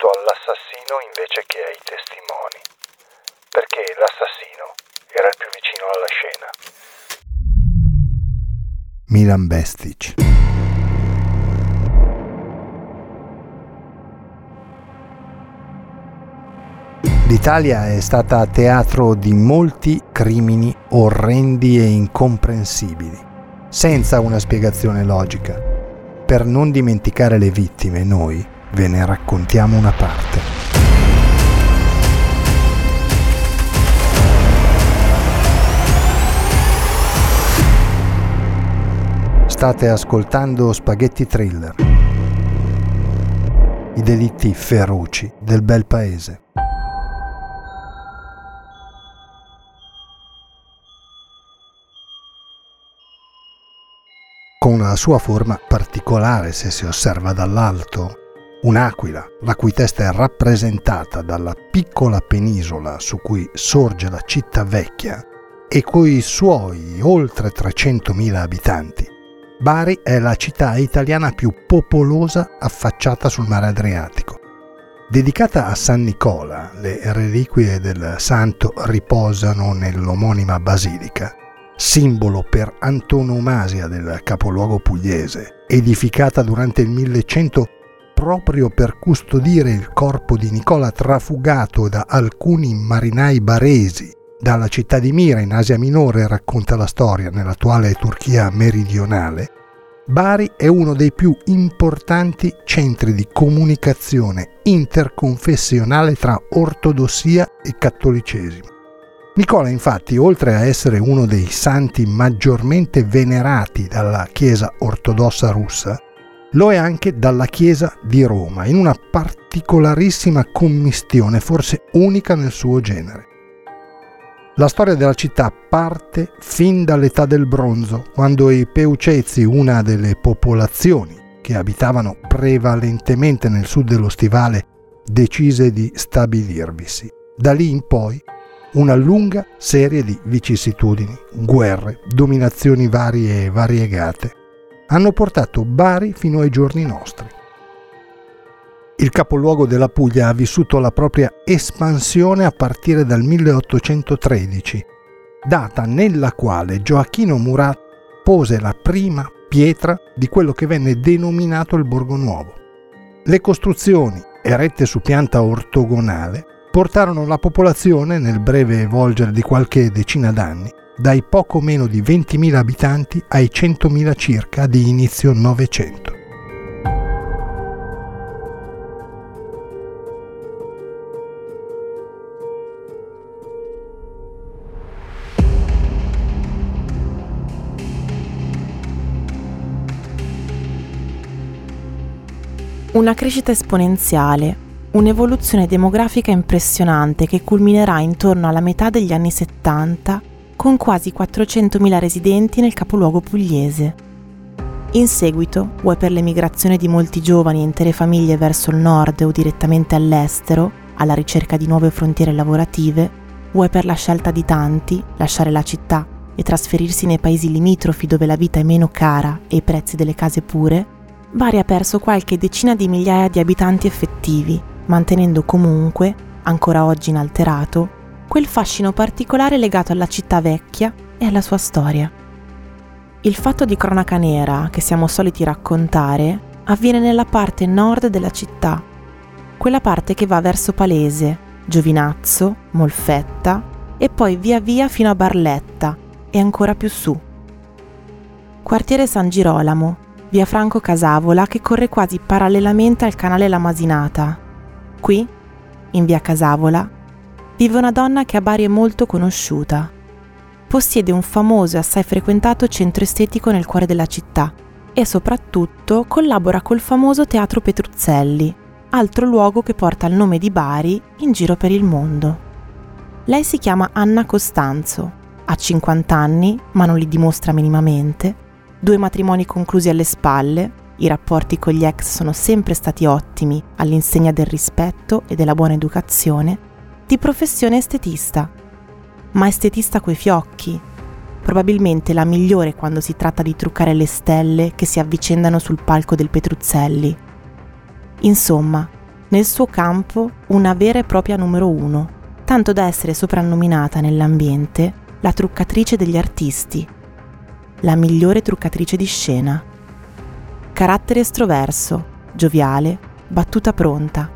Creduto all'assassino invece che ai testimoni, perché l'assassino era il più vicino alla scena. Milan Bestic L'Italia è stata teatro di molti crimini orrendi e incomprensibili, senza una spiegazione logica. Per non dimenticare le vittime, noi, ve ne raccontiamo una parte. State ascoltando Spaghetti Thriller, i delitti feroci del bel paese. Con la sua forma particolare se si osserva dall'alto, Un'aquila, la cui testa è rappresentata dalla piccola penisola su cui sorge la città vecchia e coi suoi oltre 300.000 abitanti. Bari è la città italiana più popolosa affacciata sul mare Adriatico. Dedicata a San Nicola, le reliquie del santo riposano nell'omonima basilica, simbolo per antonomasia del capoluogo pugliese, edificata durante il 1100 proprio per custodire il corpo di Nicola trafugato da alcuni marinai baresi dalla città di Mira in Asia Minore, racconta la storia, nell'attuale Turchia meridionale, Bari è uno dei più importanti centri di comunicazione interconfessionale tra ortodossia e cattolicesimo. Nicola infatti, oltre a essere uno dei santi maggiormente venerati dalla Chiesa ortodossa russa, lo è anche dalla Chiesa di Roma, in una particolarissima commistione, forse unica nel suo genere. La storia della città parte fin dall'età del bronzo, quando i Peucezi, una delle popolazioni che abitavano prevalentemente nel sud dello stivale, decise di stabilirvisi. Da lì in poi una lunga serie di vicissitudini, guerre, dominazioni varie e variegate hanno portato Bari fino ai giorni nostri. Il capoluogo della Puglia ha vissuto la propria espansione a partire dal 1813, data nella quale Gioacchino Murat pose la prima pietra di quello che venne denominato il Borgo Nuovo. Le costruzioni, erette su pianta ortogonale, portarono la popolazione, nel breve volgere di qualche decina d'anni, dai poco meno di 20.000 abitanti ai 100.000 circa di inizio Novecento. Una crescita esponenziale, un'evoluzione demografica impressionante che culminerà intorno alla metà degli anni 70 con quasi 400.000 residenti nel capoluogo pugliese. In seguito, vuoi per l'emigrazione di molti giovani e intere famiglie verso il nord o direttamente all'estero, alla ricerca di nuove frontiere lavorative, vuoi per la scelta di tanti, lasciare la città e trasferirsi nei paesi limitrofi dove la vita è meno cara e i prezzi delle case pure, Bari ha perso qualche decina di migliaia di abitanti effettivi, mantenendo comunque, ancora oggi inalterato, quel fascino particolare legato alla città vecchia e alla sua storia. Il fatto di cronaca nera che siamo soliti raccontare avviene nella parte nord della città, quella parte che va verso Palese, Giovinazzo, Molfetta e poi via via fino a Barletta e ancora più su. Quartiere San Girolamo, via Franco Casavola che corre quasi parallelamente al canale La Masinata. Qui, in via Casavola, vive una donna che a Bari è molto conosciuta. possiede un famoso e assai frequentato centro estetico nel cuore della città e soprattutto collabora col famoso Teatro Petruzzelli, altro luogo che porta il nome di Bari in giro per il mondo. Lei si chiama Anna Costanzo, ha 50 anni ma non li dimostra minimamente, due matrimoni conclusi alle spalle, i rapporti con gli ex sono sempre stati ottimi all'insegna del rispetto e della buona educazione, di professione estetista. Ma estetista coi fiocchi, probabilmente la migliore quando si tratta di truccare le stelle che si avvicendano sul palco del Petruzzelli. Insomma, nel suo campo una vera e propria numero uno, tanto da essere soprannominata nell'ambiente la truccatrice degli artisti, la migliore truccatrice di scena. Carattere estroverso, gioviale, battuta pronta,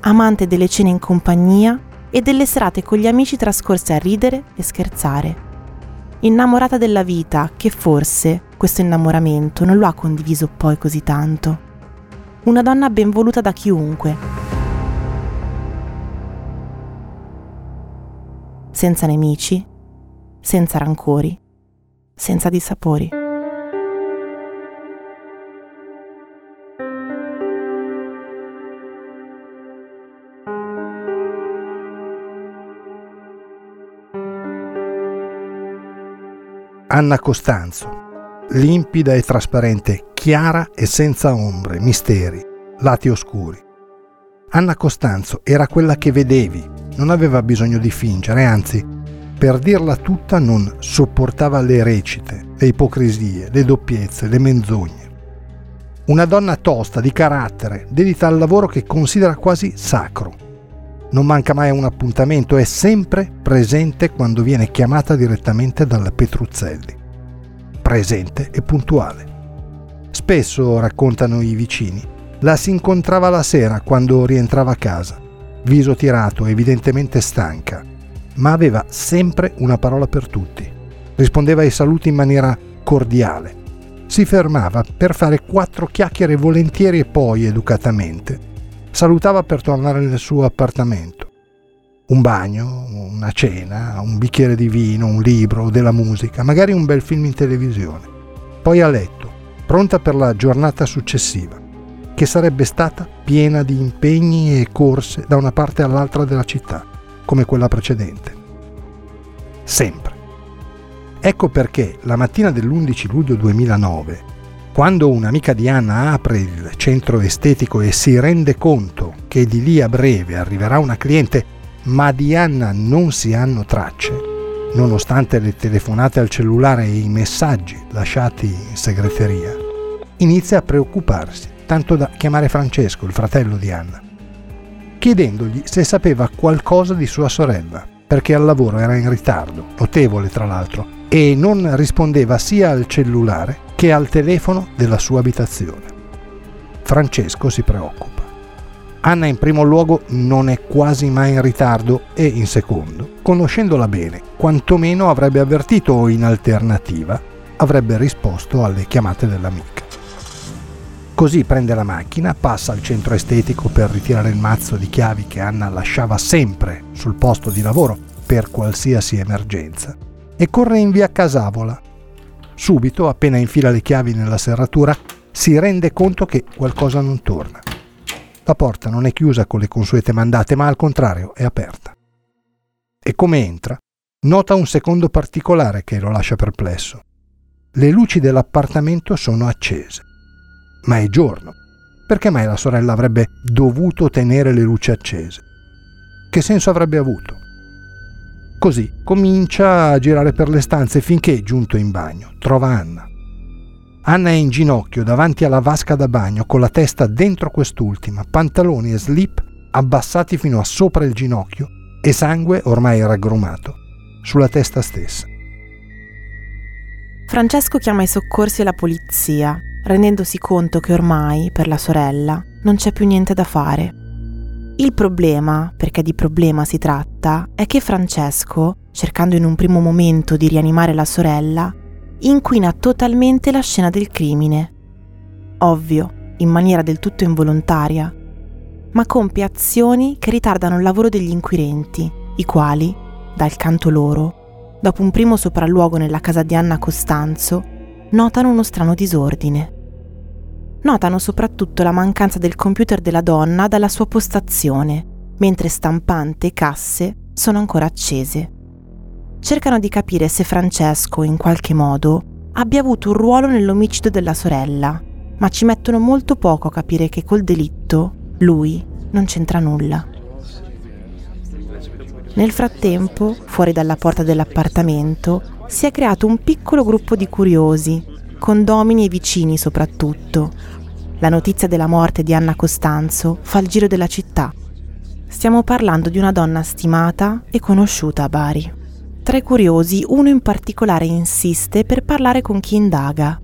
amante delle cene in compagnia e delle serate con gli amici trascorse a ridere e scherzare. Innamorata della vita che forse questo innamoramento non lo ha condiviso poi così tanto. Una donna ben voluta da chiunque. Senza nemici, senza rancori, senza dissapori. Anna Costanzo, limpida e trasparente, chiara e senza ombre, misteri, lati oscuri. Anna Costanzo era quella che vedevi, non aveva bisogno di fingere, anzi, per dirla tutta non sopportava le recite, le ipocrisie, le doppiezze, le menzogne. Una donna tosta, di carattere, dedita al lavoro che considera quasi sacro. Non manca mai un appuntamento, è sempre presente quando viene chiamata direttamente dalla Petruzzelli. Presente e puntuale. Spesso, raccontano i vicini, la si incontrava la sera quando rientrava a casa, viso tirato, evidentemente stanca, ma aveva sempre una parola per tutti. Rispondeva ai saluti in maniera cordiale. Si fermava per fare quattro chiacchiere volentieri e poi, educatamente, salutava per tornare nel suo appartamento. Un bagno, una cena, un bicchiere di vino, un libro, della musica, magari un bel film in televisione. Poi a letto, pronta per la giornata successiva, che sarebbe stata piena di impegni e corse da una parte all'altra della città come quella precedente. Sempre. Ecco perché la mattina dell'11 luglio 2009, quando un'amica di Anna apre il centro estetico e si rende conto che di lì a breve arriverà una cliente, ma di Anna non si hanno tracce, nonostante le telefonate al cellulare e i messaggi lasciati in segreteria, inizia a preoccuparsi, tanto da chiamare Francesco, il fratello di Anna chiedendogli se sapeva qualcosa di sua sorella, perché al lavoro era in ritardo, notevole tra l'altro, e non rispondeva sia al cellulare che al telefono della sua abitazione. Francesco si preoccupa. Anna in primo luogo non è quasi mai in ritardo e in secondo, conoscendola bene, quantomeno avrebbe avvertito o in alternativa avrebbe risposto alle chiamate dell'amica. Così prende la macchina, passa al centro estetico per ritirare il mazzo di chiavi che Anna lasciava sempre sul posto di lavoro per qualsiasi emergenza e corre in via Casavola. Subito, appena infila le chiavi nella serratura, si rende conto che qualcosa non torna. La porta non è chiusa con le consuete mandate, ma al contrario è aperta. E come entra, nota un secondo particolare che lo lascia perplesso. Le luci dell'appartamento sono accese ma è giorno. Perché mai la sorella avrebbe dovuto tenere le luci accese? Che senso avrebbe avuto? Così comincia a girare per le stanze finché, giunto in bagno, trova Anna. Anna è in ginocchio davanti alla vasca da bagno con la testa dentro quest'ultima, pantaloni e slip abbassati fino a sopra il ginocchio e sangue ormai raggrumato sulla testa stessa. Francesco chiama i soccorsi e la polizia rendendosi conto che ormai, per la sorella, non c'è più niente da fare. Il problema, perché di problema si tratta, è che Francesco, cercando in un primo momento di rianimare la sorella, inquina totalmente la scena del crimine. Ovvio, in maniera del tutto involontaria, ma compie azioni che ritardano il lavoro degli inquirenti, i quali, dal canto loro, dopo un primo sopralluogo nella casa di Anna Costanzo, notano uno strano disordine. Notano soprattutto la mancanza del computer della donna dalla sua postazione, mentre stampante e casse sono ancora accese. Cercano di capire se Francesco, in qualche modo, abbia avuto un ruolo nell'omicidio della sorella, ma ci mettono molto poco a capire che col delitto lui non c'entra nulla. Nel frattempo, fuori dalla porta dell'appartamento, si è creato un piccolo gruppo di curiosi, condomini e vicini soprattutto. La notizia della morte di Anna Costanzo fa il giro della città. Stiamo parlando di una donna stimata e conosciuta a Bari. Tra i curiosi, uno in particolare insiste per parlare con chi indaga.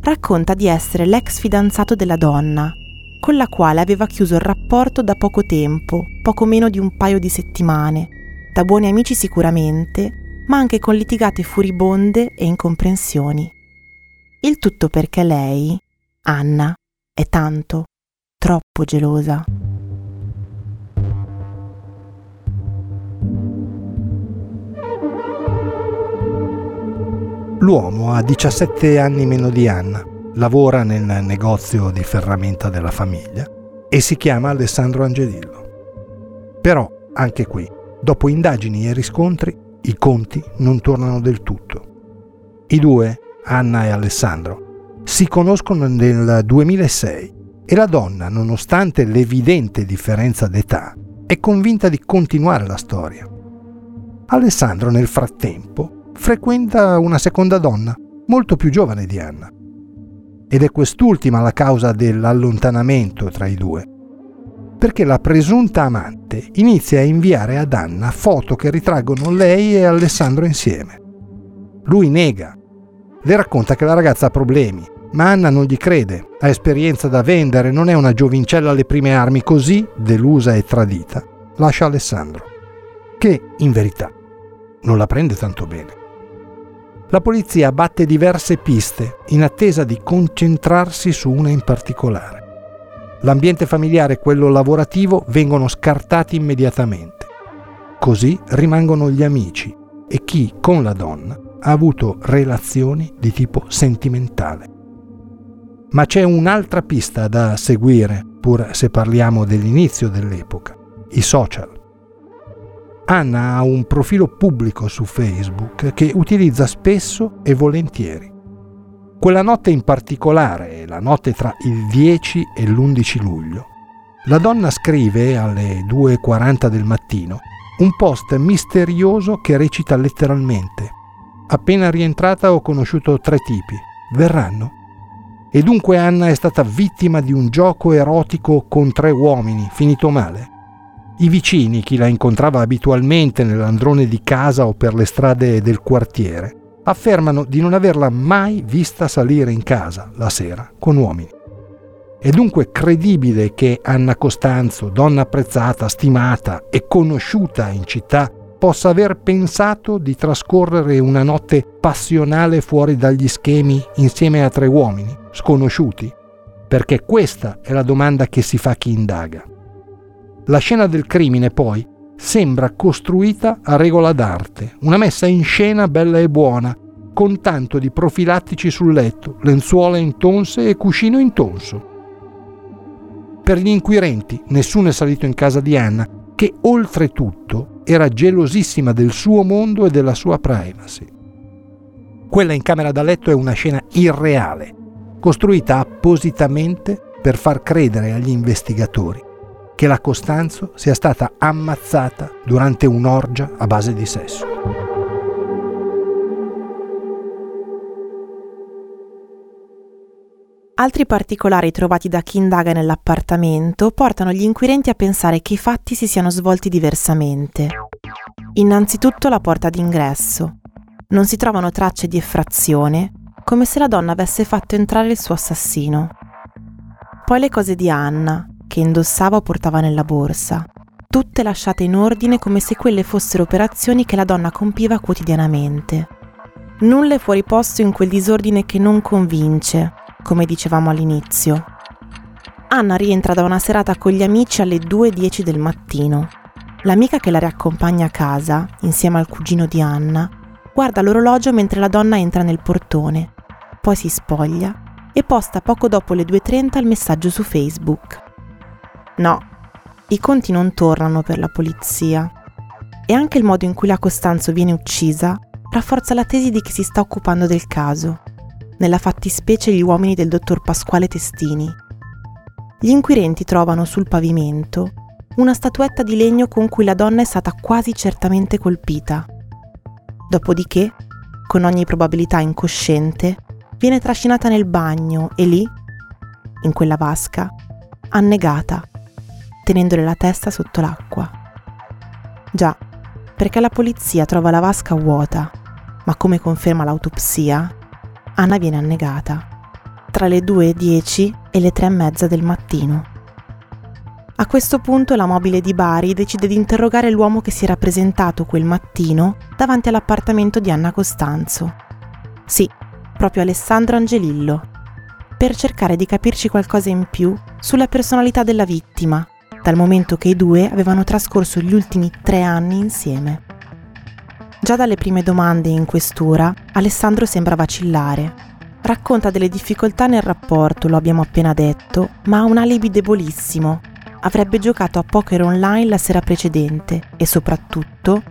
Racconta di essere l'ex fidanzato della donna, con la quale aveva chiuso il rapporto da poco tempo, poco meno di un paio di settimane, da buoni amici sicuramente, ma anche con litigate furibonde e incomprensioni. Il tutto perché lei, Anna, è tanto, troppo gelosa. L'uomo ha 17 anni meno di Anna, lavora nel negozio di ferramenta della famiglia e si chiama Alessandro Angelillo. Però, anche qui, dopo indagini e riscontri, i conti non tornano del tutto. I due, Anna e Alessandro, si conoscono nel 2006 e la donna, nonostante l'evidente differenza d'età, è convinta di continuare la storia. Alessandro nel frattempo frequenta una seconda donna, molto più giovane di Anna. Ed è quest'ultima la causa dell'allontanamento tra i due perché la presunta amante inizia a inviare ad Anna foto che ritraggono lei e Alessandro insieme. Lui nega. Le racconta che la ragazza ha problemi, ma Anna non gli crede, ha esperienza da vendere, non è una giovincella alle prime armi, così, delusa e tradita, lascia Alessandro, che, in verità, non la prende tanto bene. La polizia batte diverse piste in attesa di concentrarsi su una in particolare. L'ambiente familiare e quello lavorativo vengono scartati immediatamente. Così rimangono gli amici e chi con la donna ha avuto relazioni di tipo sentimentale. Ma c'è un'altra pista da seguire, pur se parliamo dell'inizio dell'epoca, i social. Anna ha un profilo pubblico su Facebook che utilizza spesso e volentieri. Quella notte in particolare, la notte tra il 10 e l'11 luglio, la donna scrive alle 2.40 del mattino un post misterioso che recita letteralmente Appena rientrata ho conosciuto tre tipi. Verranno? E dunque Anna è stata vittima di un gioco erotico con tre uomini, finito male. I vicini, chi la incontrava abitualmente nell'androne di casa o per le strade del quartiere, affermano di non averla mai vista salire in casa la sera con uomini. È dunque credibile che Anna Costanzo, donna apprezzata, stimata e conosciuta in città, possa aver pensato di trascorrere una notte passionale fuori dagli schemi insieme a tre uomini, sconosciuti? Perché questa è la domanda che si fa chi indaga. La scena del crimine, poi, sembra costruita a regola d'arte, una messa in scena bella e buona, con tanto di profilattici sul letto, lenzuola intonse e cuscino intonso. Per gli inquirenti nessuno è salito in casa di Anna, che oltretutto era gelosissima del suo mondo e della sua privacy. Quella in camera da letto è una scena irreale, costruita appositamente per far credere agli investigatori che la Costanzo sia stata ammazzata durante un'orgia a base di sesso. Altri particolari trovati da chi indaga nell'appartamento portano gli inquirenti a pensare che i fatti si siano svolti diversamente. Innanzitutto la porta d'ingresso. Non si trovano tracce di effrazione, come se la donna avesse fatto entrare il suo assassino. Poi le cose di Anna, che indossava o portava nella borsa, tutte lasciate in ordine come se quelle fossero operazioni che la donna compiva quotidianamente. Nulla è fuori posto in quel disordine che non convince, come dicevamo all'inizio. Anna rientra da una serata con gli amici alle 2.10 del mattino. L'amica che la riaccompagna a casa, insieme al cugino di Anna, guarda l'orologio mentre la donna entra nel portone, poi si spoglia e posta poco dopo le 2.30 il messaggio su Facebook. No, i conti non tornano per la polizia. E anche il modo in cui la Costanzo viene uccisa rafforza la tesi di chi si sta occupando del caso, nella fattispecie gli uomini del dottor Pasquale Testini. Gli inquirenti trovano sul pavimento una statuetta di legno con cui la donna è stata quasi certamente colpita. Dopodiché, con ogni probabilità incosciente, viene trascinata nel bagno e lì, in quella vasca, annegata, tenendole la testa sotto l'acqua. Già, perché la polizia trova la vasca vuota, ma come conferma l'autopsia, Anna viene annegata tra le 2.10 e le 3.30 del mattino. A questo punto la mobile di Bari decide di interrogare l'uomo che si era presentato quel mattino davanti all'appartamento di Anna Costanzo. Sì, proprio Alessandro Angelillo, per cercare di capirci qualcosa in più sulla personalità della vittima, dal momento che i due avevano trascorso gli ultimi tre anni insieme. Già dalle prime domande in questura, Alessandro sembra vacillare. Racconta delle difficoltà nel rapporto, lo abbiamo appena detto, ma ha un alibi debolissimo. Avrebbe giocato a poker online la sera precedente e soprattutto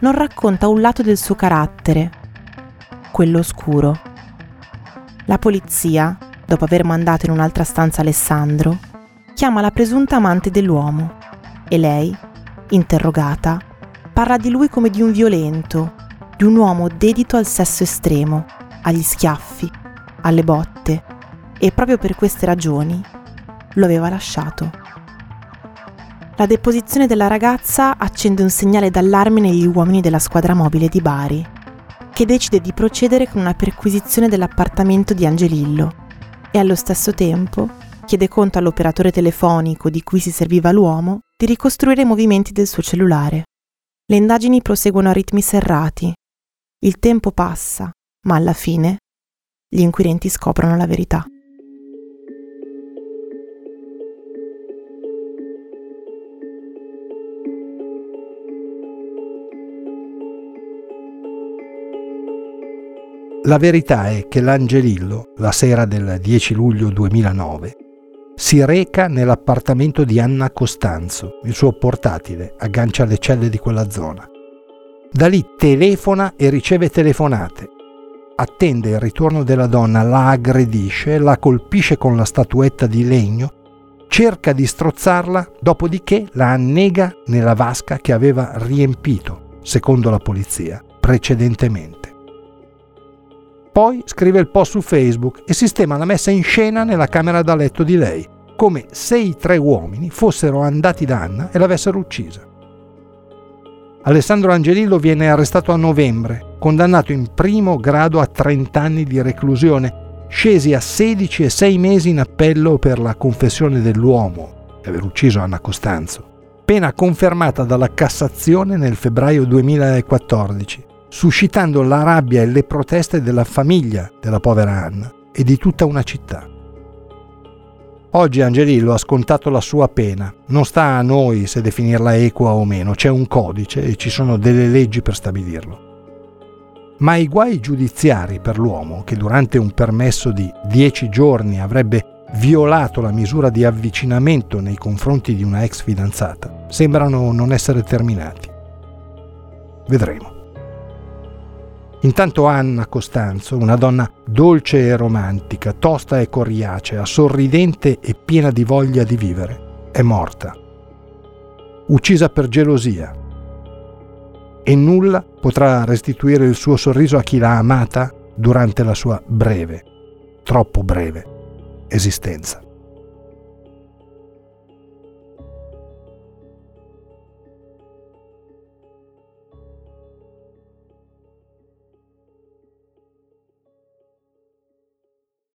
non racconta un lato del suo carattere, quello oscuro. La polizia, dopo aver mandato in un'altra stanza Alessandro, chiama la presunta amante dell'uomo e lei, interrogata, parla di lui come di un violento, di un uomo dedito al sesso estremo, agli schiaffi, alle botte e proprio per queste ragioni lo aveva lasciato. La deposizione della ragazza accende un segnale d'allarme negli uomini della squadra mobile di Bari, che decide di procedere con una perquisizione dell'appartamento di Angelillo e allo stesso tempo chiede conto all'operatore telefonico di cui si serviva l'uomo di ricostruire i movimenti del suo cellulare. Le indagini proseguono a ritmi serrati. Il tempo passa, ma alla fine gli inquirenti scoprono la verità. La verità è che l'Angelillo, la sera del 10 luglio 2009, si reca nell'appartamento di Anna Costanzo, il suo portatile aggancia alle celle di quella zona. Da lì telefona e riceve telefonate. Attende il ritorno della donna, la aggredisce, la colpisce con la statuetta di legno, cerca di strozzarla, dopodiché la annega nella vasca che aveva riempito, secondo la polizia, precedentemente. Poi scrive il post su Facebook e sistema la messa in scena nella camera da letto di lei, come se i tre uomini fossero andati da Anna e l'avessero uccisa. Alessandro Angelillo viene arrestato a novembre, condannato in primo grado a 30 anni di reclusione, scesi a 16 e 6 mesi in appello per la confessione dell'uomo di aver ucciso Anna Costanzo, pena confermata dalla Cassazione nel febbraio 2014 suscitando la rabbia e le proteste della famiglia della povera Anna e di tutta una città. Oggi Angelillo ha scontato la sua pena, non sta a noi se definirla equa o meno, c'è un codice e ci sono delle leggi per stabilirlo. Ma i guai giudiziari per l'uomo, che durante un permesso di dieci giorni avrebbe violato la misura di avvicinamento nei confronti di una ex fidanzata, sembrano non essere terminati. Vedremo. Intanto Anna Costanzo, una donna dolce e romantica, tosta e coriacea, sorridente e piena di voglia di vivere, è morta. Uccisa per gelosia. E nulla potrà restituire il suo sorriso a chi l'ha amata durante la sua breve, troppo breve, esistenza.